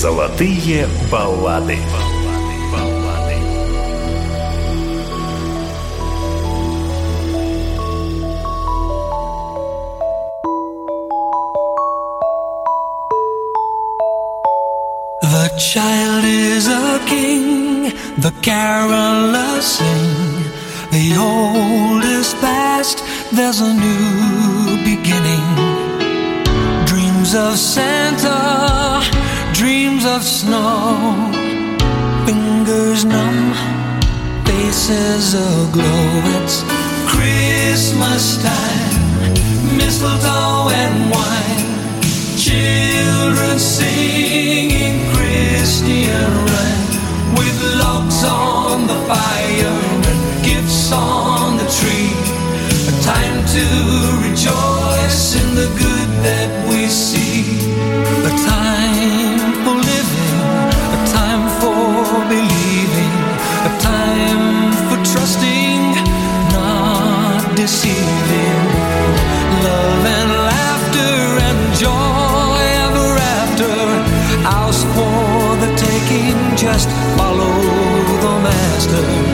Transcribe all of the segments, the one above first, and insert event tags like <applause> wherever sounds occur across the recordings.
Золотые баллады. The child is a king, the carolers sing. The old is past, there's a new beginning. Dreams of Santa, dreams of snow. Fingers numb, faces aglow. It's Christmas time, mistletoe and wine. Children singing Christian rhyme with logs on the fire and gifts on the tree. A time to rejoice in the good that we see. A time for master.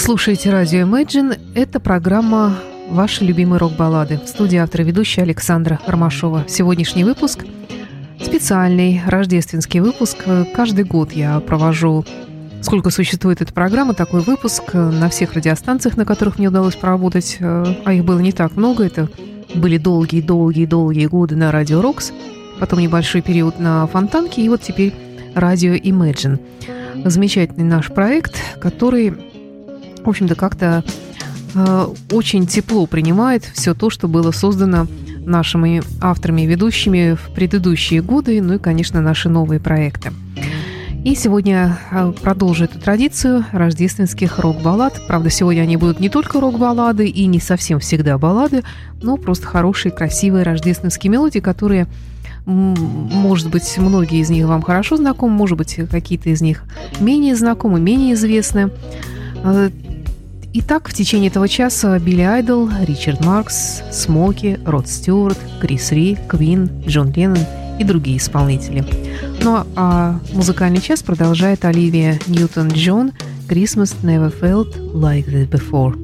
Слушаете радио Imagine. Это программа «Ваши любимые рок-баллады». В студии автора ведущая Александра Ромашова. Сегодняшний выпуск – специальный рождественский выпуск. Каждый год я провожу, сколько существует эта программа, такой выпуск на всех радиостанциях, на которых мне удалось поработать, а их было не так много. Это были долгие-долгие-долгие годы на радио «Рокс», потом небольшой период на Фонтанке, и вот теперь радио Imagine. Замечательный наш проект, который, в общем-то, как-то э, очень тепло принимает все то, что было создано нашими авторами и ведущими в предыдущие годы, ну и, конечно, наши новые проекты. И сегодня э, продолжу эту традицию рождественских рок-баллад. Правда, сегодня они будут не только рок-баллады и не совсем всегда баллады, но просто хорошие, красивые рождественские мелодии, которые Может быть, многие из них вам хорошо знакомы, может быть, какие-то из них менее знакомы, менее известны. Итак, в течение этого часа Билли Айдол, Ричард Маркс, Смоки, Род Стюарт, Крис Ри, Квин, Джон Леннон и другие исполнители. Ну а музыкальный час продолжает Оливия Ньютон-Джон «Christmas never felt like this before».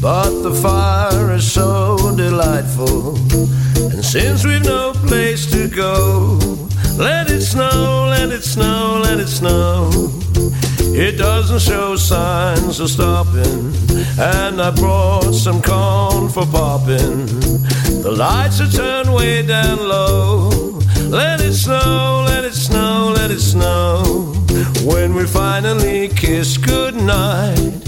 but the fire is so delightful. And since we've no place to go, let it snow, let it snow, let it snow. It doesn't show signs of stopping, and I brought some corn for popping. The lights are turned way down low. Let it snow, let it snow, let it snow. When we finally kiss goodnight.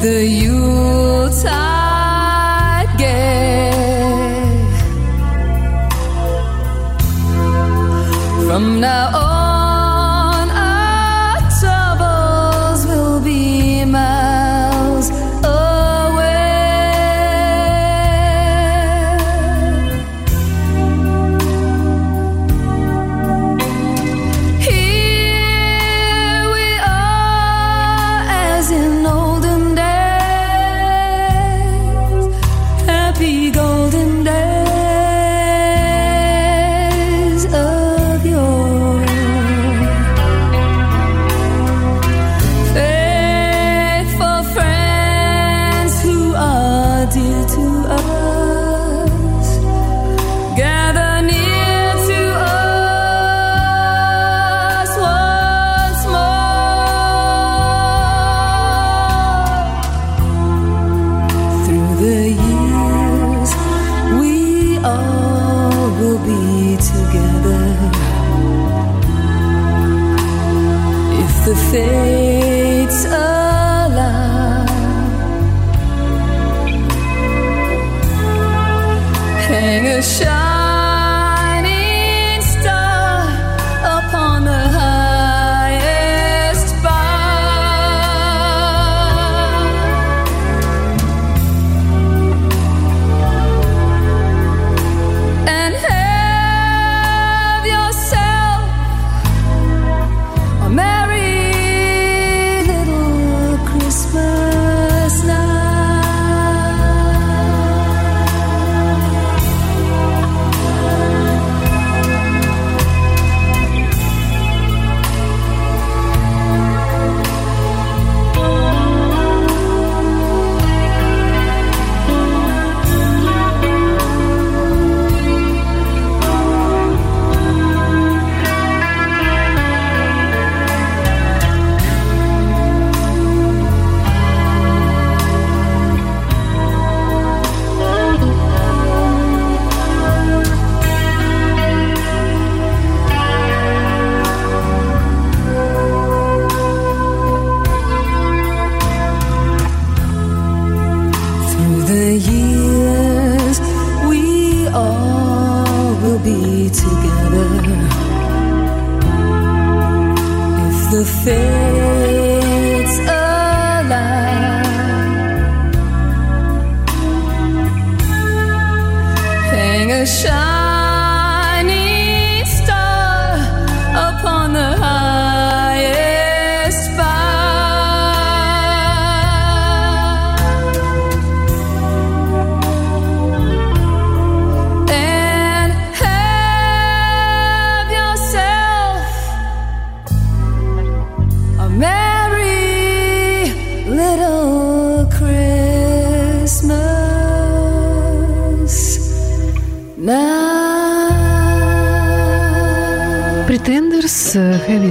The Yuletide gay. From now on,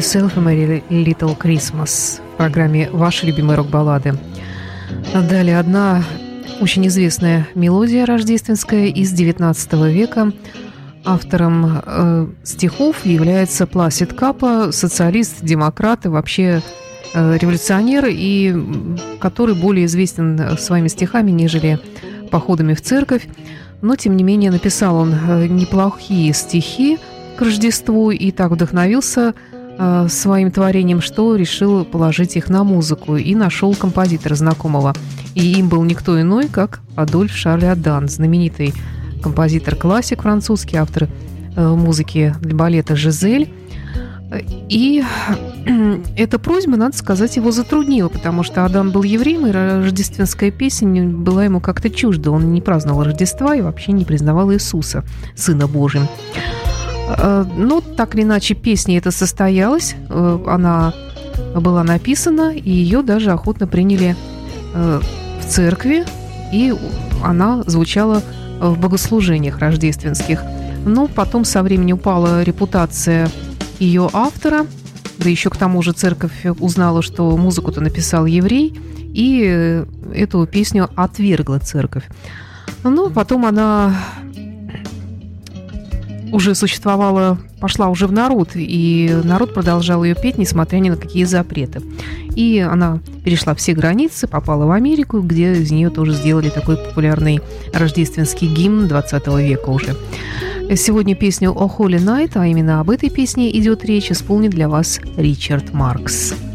Yourself Merry Little Christmas» в программе «Ваши любимые рок-баллады». Далее одна очень известная мелодия рождественская из XIX века. Автором э, стихов является Пласид Капа, социалист, демократ и вообще э, революционер, и который более известен своими стихами, нежели походами в церковь. Но, тем не менее, написал он э, неплохие стихи к Рождеству и так вдохновился э, своим творением, что решил положить их на музыку и нашел композитора знакомого. И им был никто иной, как Адольф Шарль Адан, знаменитый композитор-классик французский, автор э, музыки для балета «Жизель». И <clears throat> эта просьба, надо сказать, его затруднила, потому что Адам был евреем, и рождественская песня была ему как-то чужда. Он не праздновал Рождества и вообще не признавал Иисуса, Сына Божьим. Э, ну, так или иначе, песня эта состоялась, э, она была написана, и ее даже охотно приняли э, в церкви, и она звучала в богослужениях рождественских. Но потом со временем упала репутация ее автора, да еще к тому же церковь узнала, что музыку-то написал еврей, и эту песню отвергла церковь. Но потом она уже существовала, пошла уже в народ, и народ продолжал ее петь, несмотря ни на какие запреты. И она перешла все границы, попала в Америку, где из нее тоже сделали такой популярный рождественский гимн 20 века уже. Сегодня песню «О Holy Night», а именно об этой песне идет речь, исполнит для вас Ричард Маркс. stars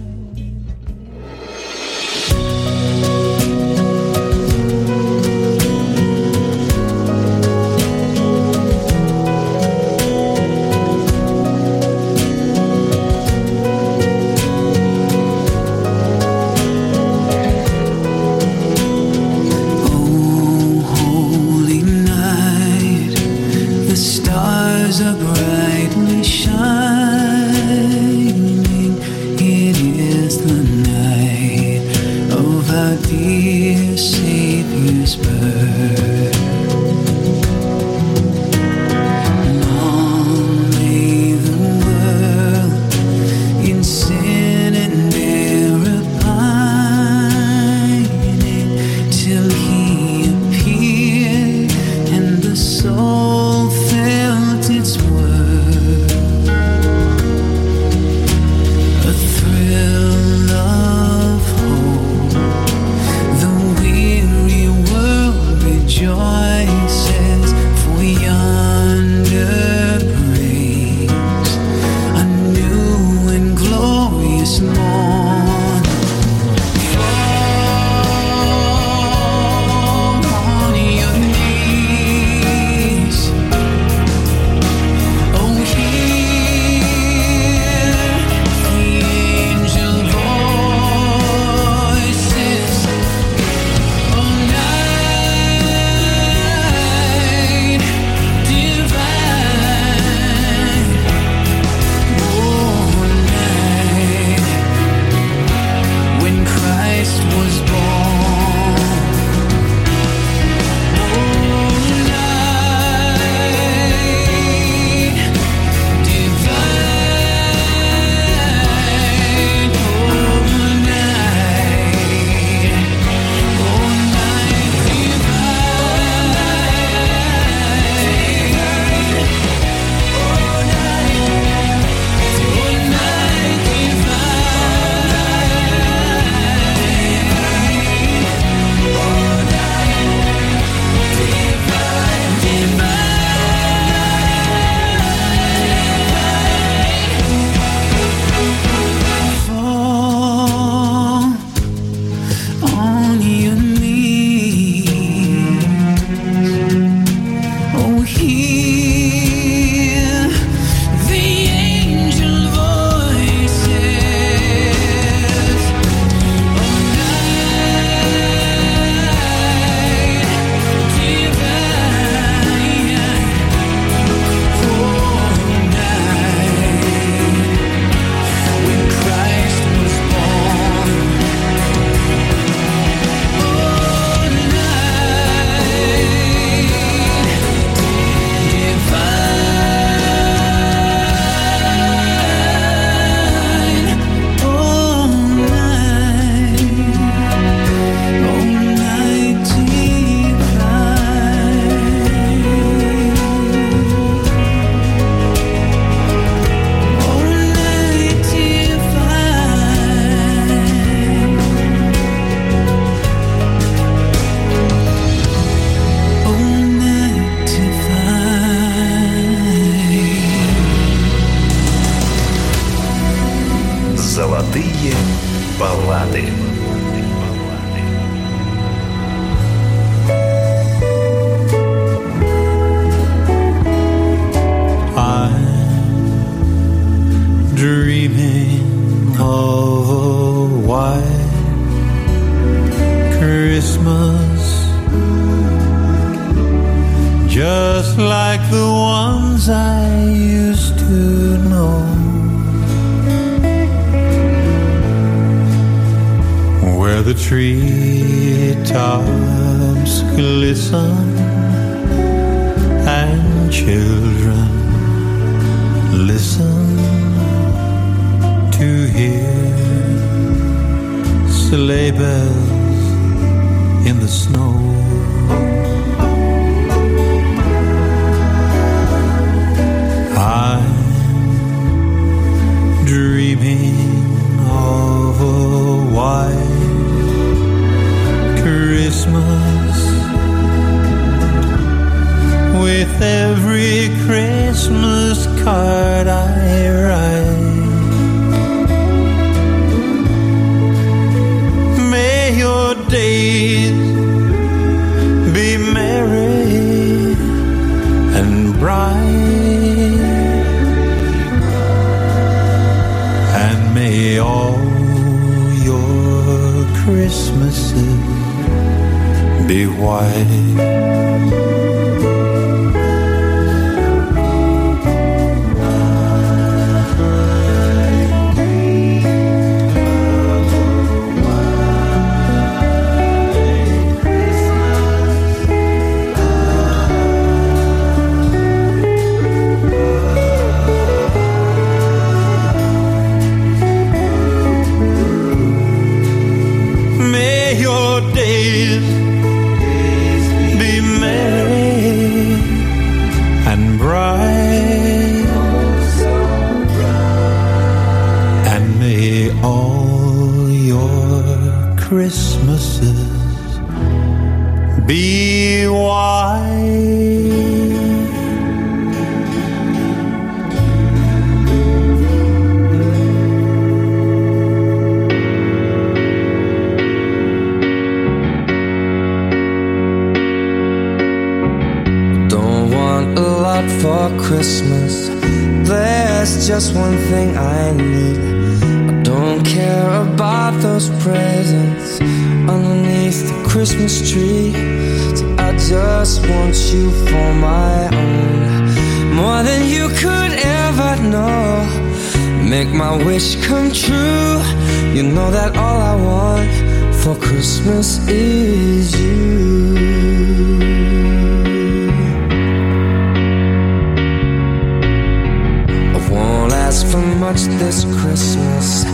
much this Christmas.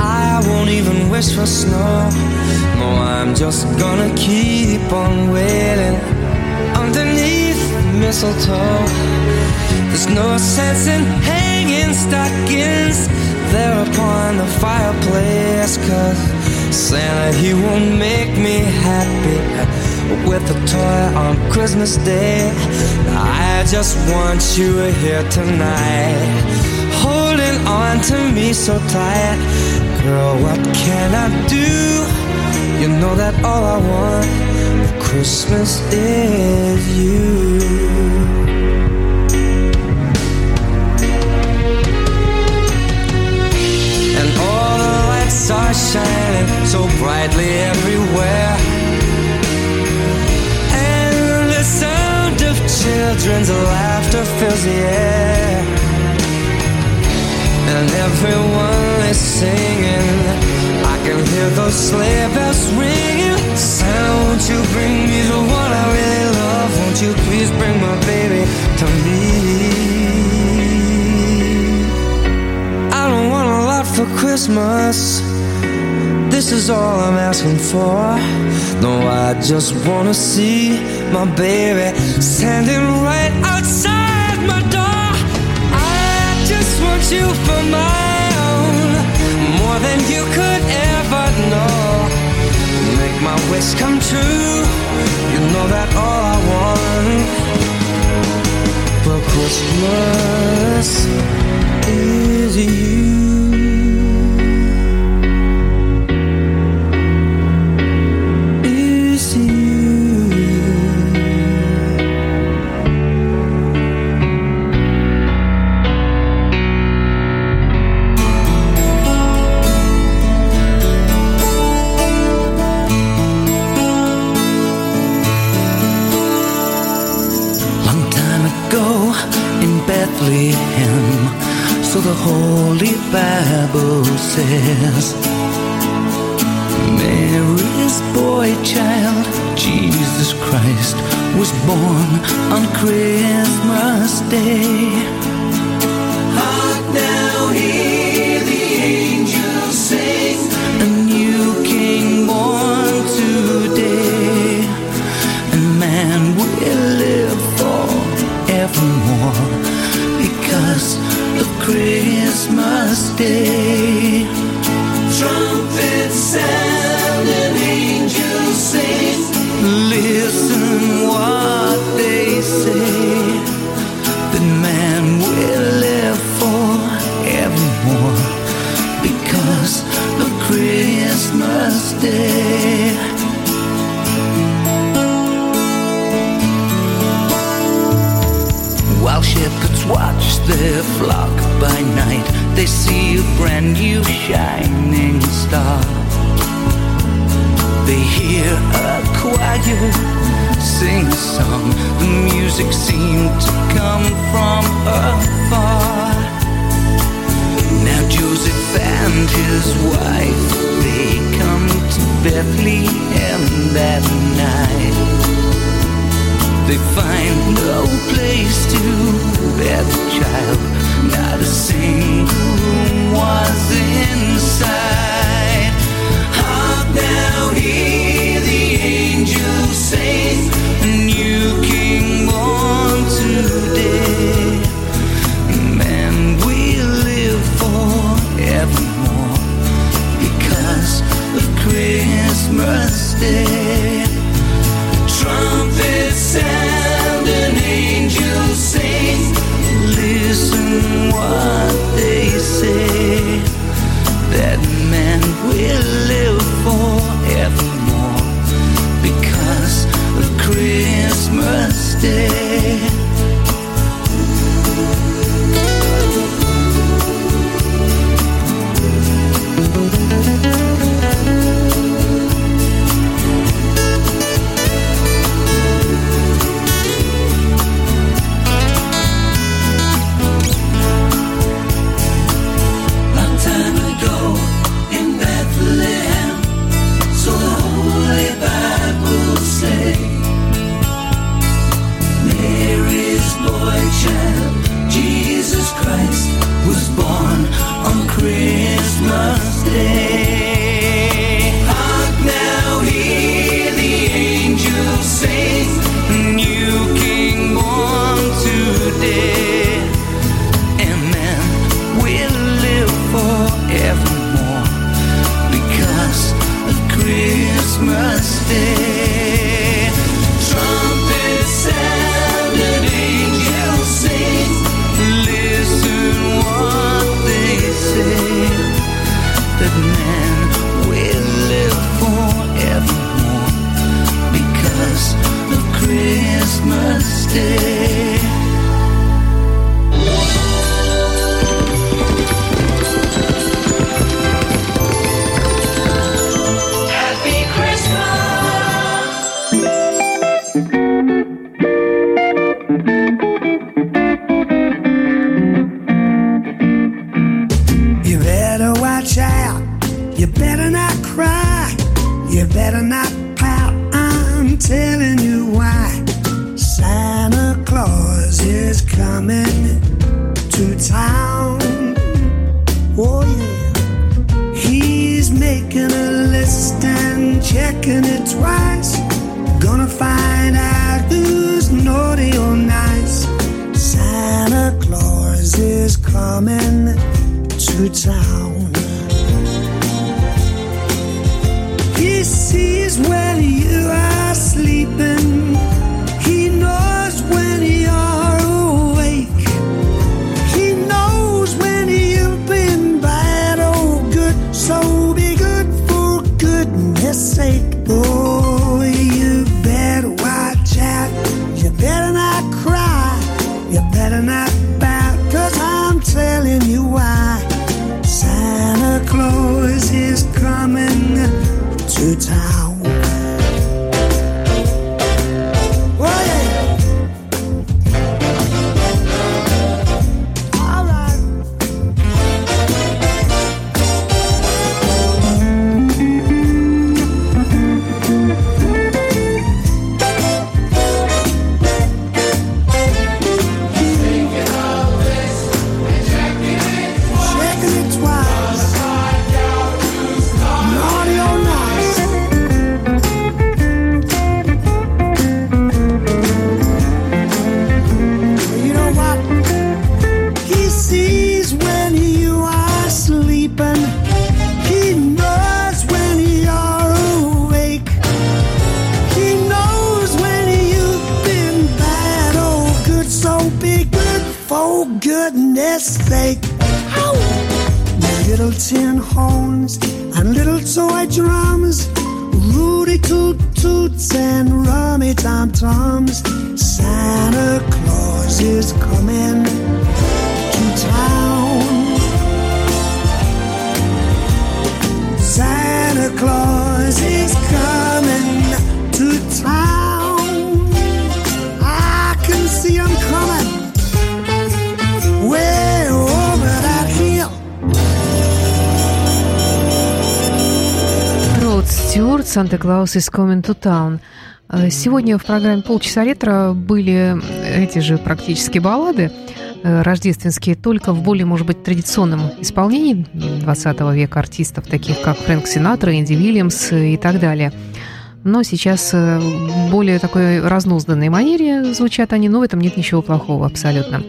I won't even wish for snow. No, I'm just gonna keep on waiting underneath the mistletoe. There's no sense in hanging stockings there upon the fireplace, cause Santa, he won't make me happy with a toy on Christmas Day. I just want you here tonight, on to me so tight. Girl, what can I do? You know that all I want for Christmas is you. And all the lights are shining so brightly everywhere. And the sound of children's laughter fills the air. And everyone is singing. I can hear those sleigh bells ringing. Santa, won't you bring me the one I really love? Won't you please bring my baby to me? I don't want a lot for Christmas. This is all I'm asking for. No, I just wanna see my baby standing right you for my own, more than you could ever know. Make my wish come true. You know that all I want for Christmas is you. The Holy Bible says. Mary's boy child, Jesus Christ, was born on Christmas Day. Christmas brand new shining star. They hear a choir sing a song. The music seemed to come from afar. Now Joseph and his wife they come to Bethlehem that night. They find no place to bear the child. Not a single room was inside. Hark now, hear the angels sing. A new king born today. Man will live forevermore because of Christmas Day. What they say. That man will watch out. You better not cry. You better not pout. I'm telling you why. Santa Claus is coming to town. Oh, yeah. He's making a list and checking it twice. Gonna find out who's naughty or nice. Santa Claus is coming to town. When you are sleeping. Санта-Клаус из Coming to Town. Э, сегодня в программе «Полчаса ретро» были эти же практически баллады э, рождественские, только в более, может быть, традиционном исполнении 20 века артистов, таких как Фрэнк Синатра, Энди Вильямс э, и так далее. Но сейчас более такой разнузданной манере звучат они, но в этом нет ничего плохого абсолютно.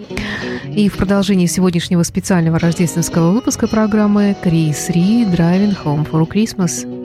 И в продолжении сегодняшнего специального рождественского выпуска программы «Крис Ри Driving Home for Christmas»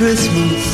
Christmas.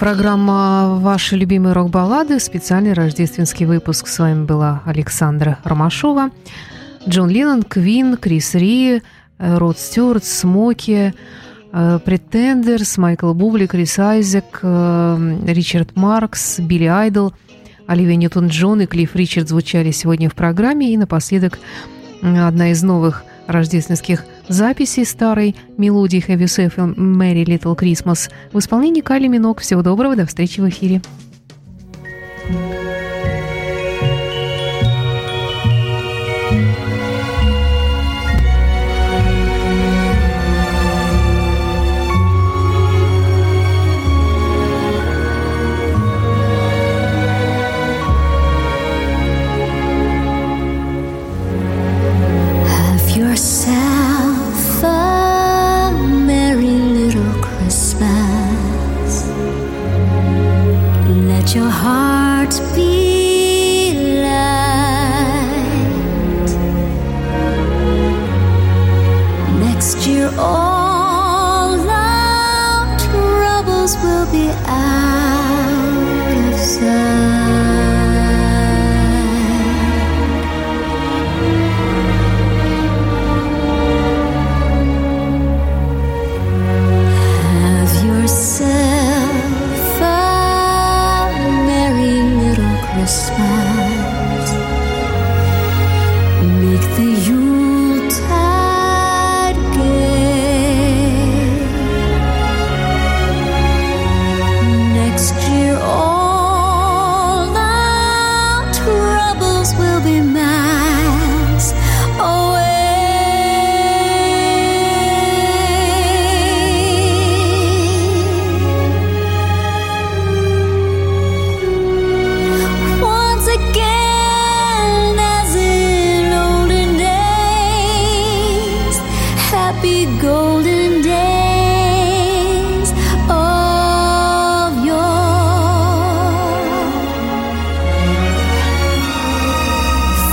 программа «Ваши любимые рок-баллады», специальный рождественский выпуск. С вами была Александра Ромашова, Джон Леннон, Квин, Крис Ри, э, Род Стюарт, Смоки, э, Претендерс, Майкл Бубли, Крис Айзек, э, Ричард Маркс, Билли Айдл, Оливия Ньютон-Джон и Клифф Ричард звучали сегодня в программе. И напоследок одна из новых рождественских записи старой мелодии Have Yourself a Merry Little Christmas в исполнении Кали Минок. Всего доброго, до встречи в эфире. thank you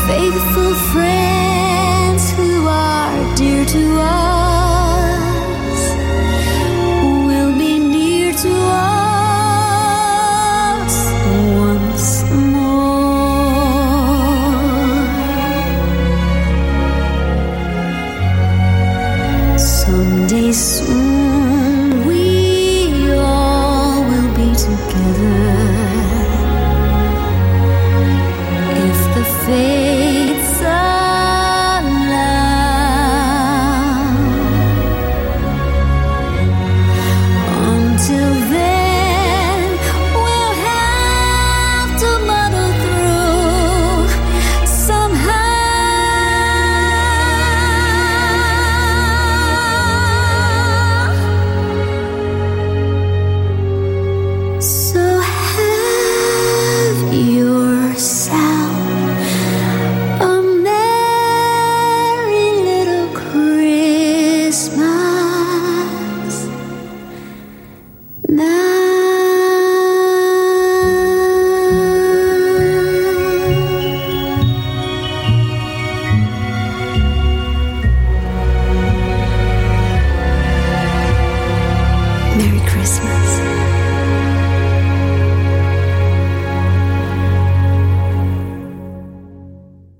Faithful friends who are dear to us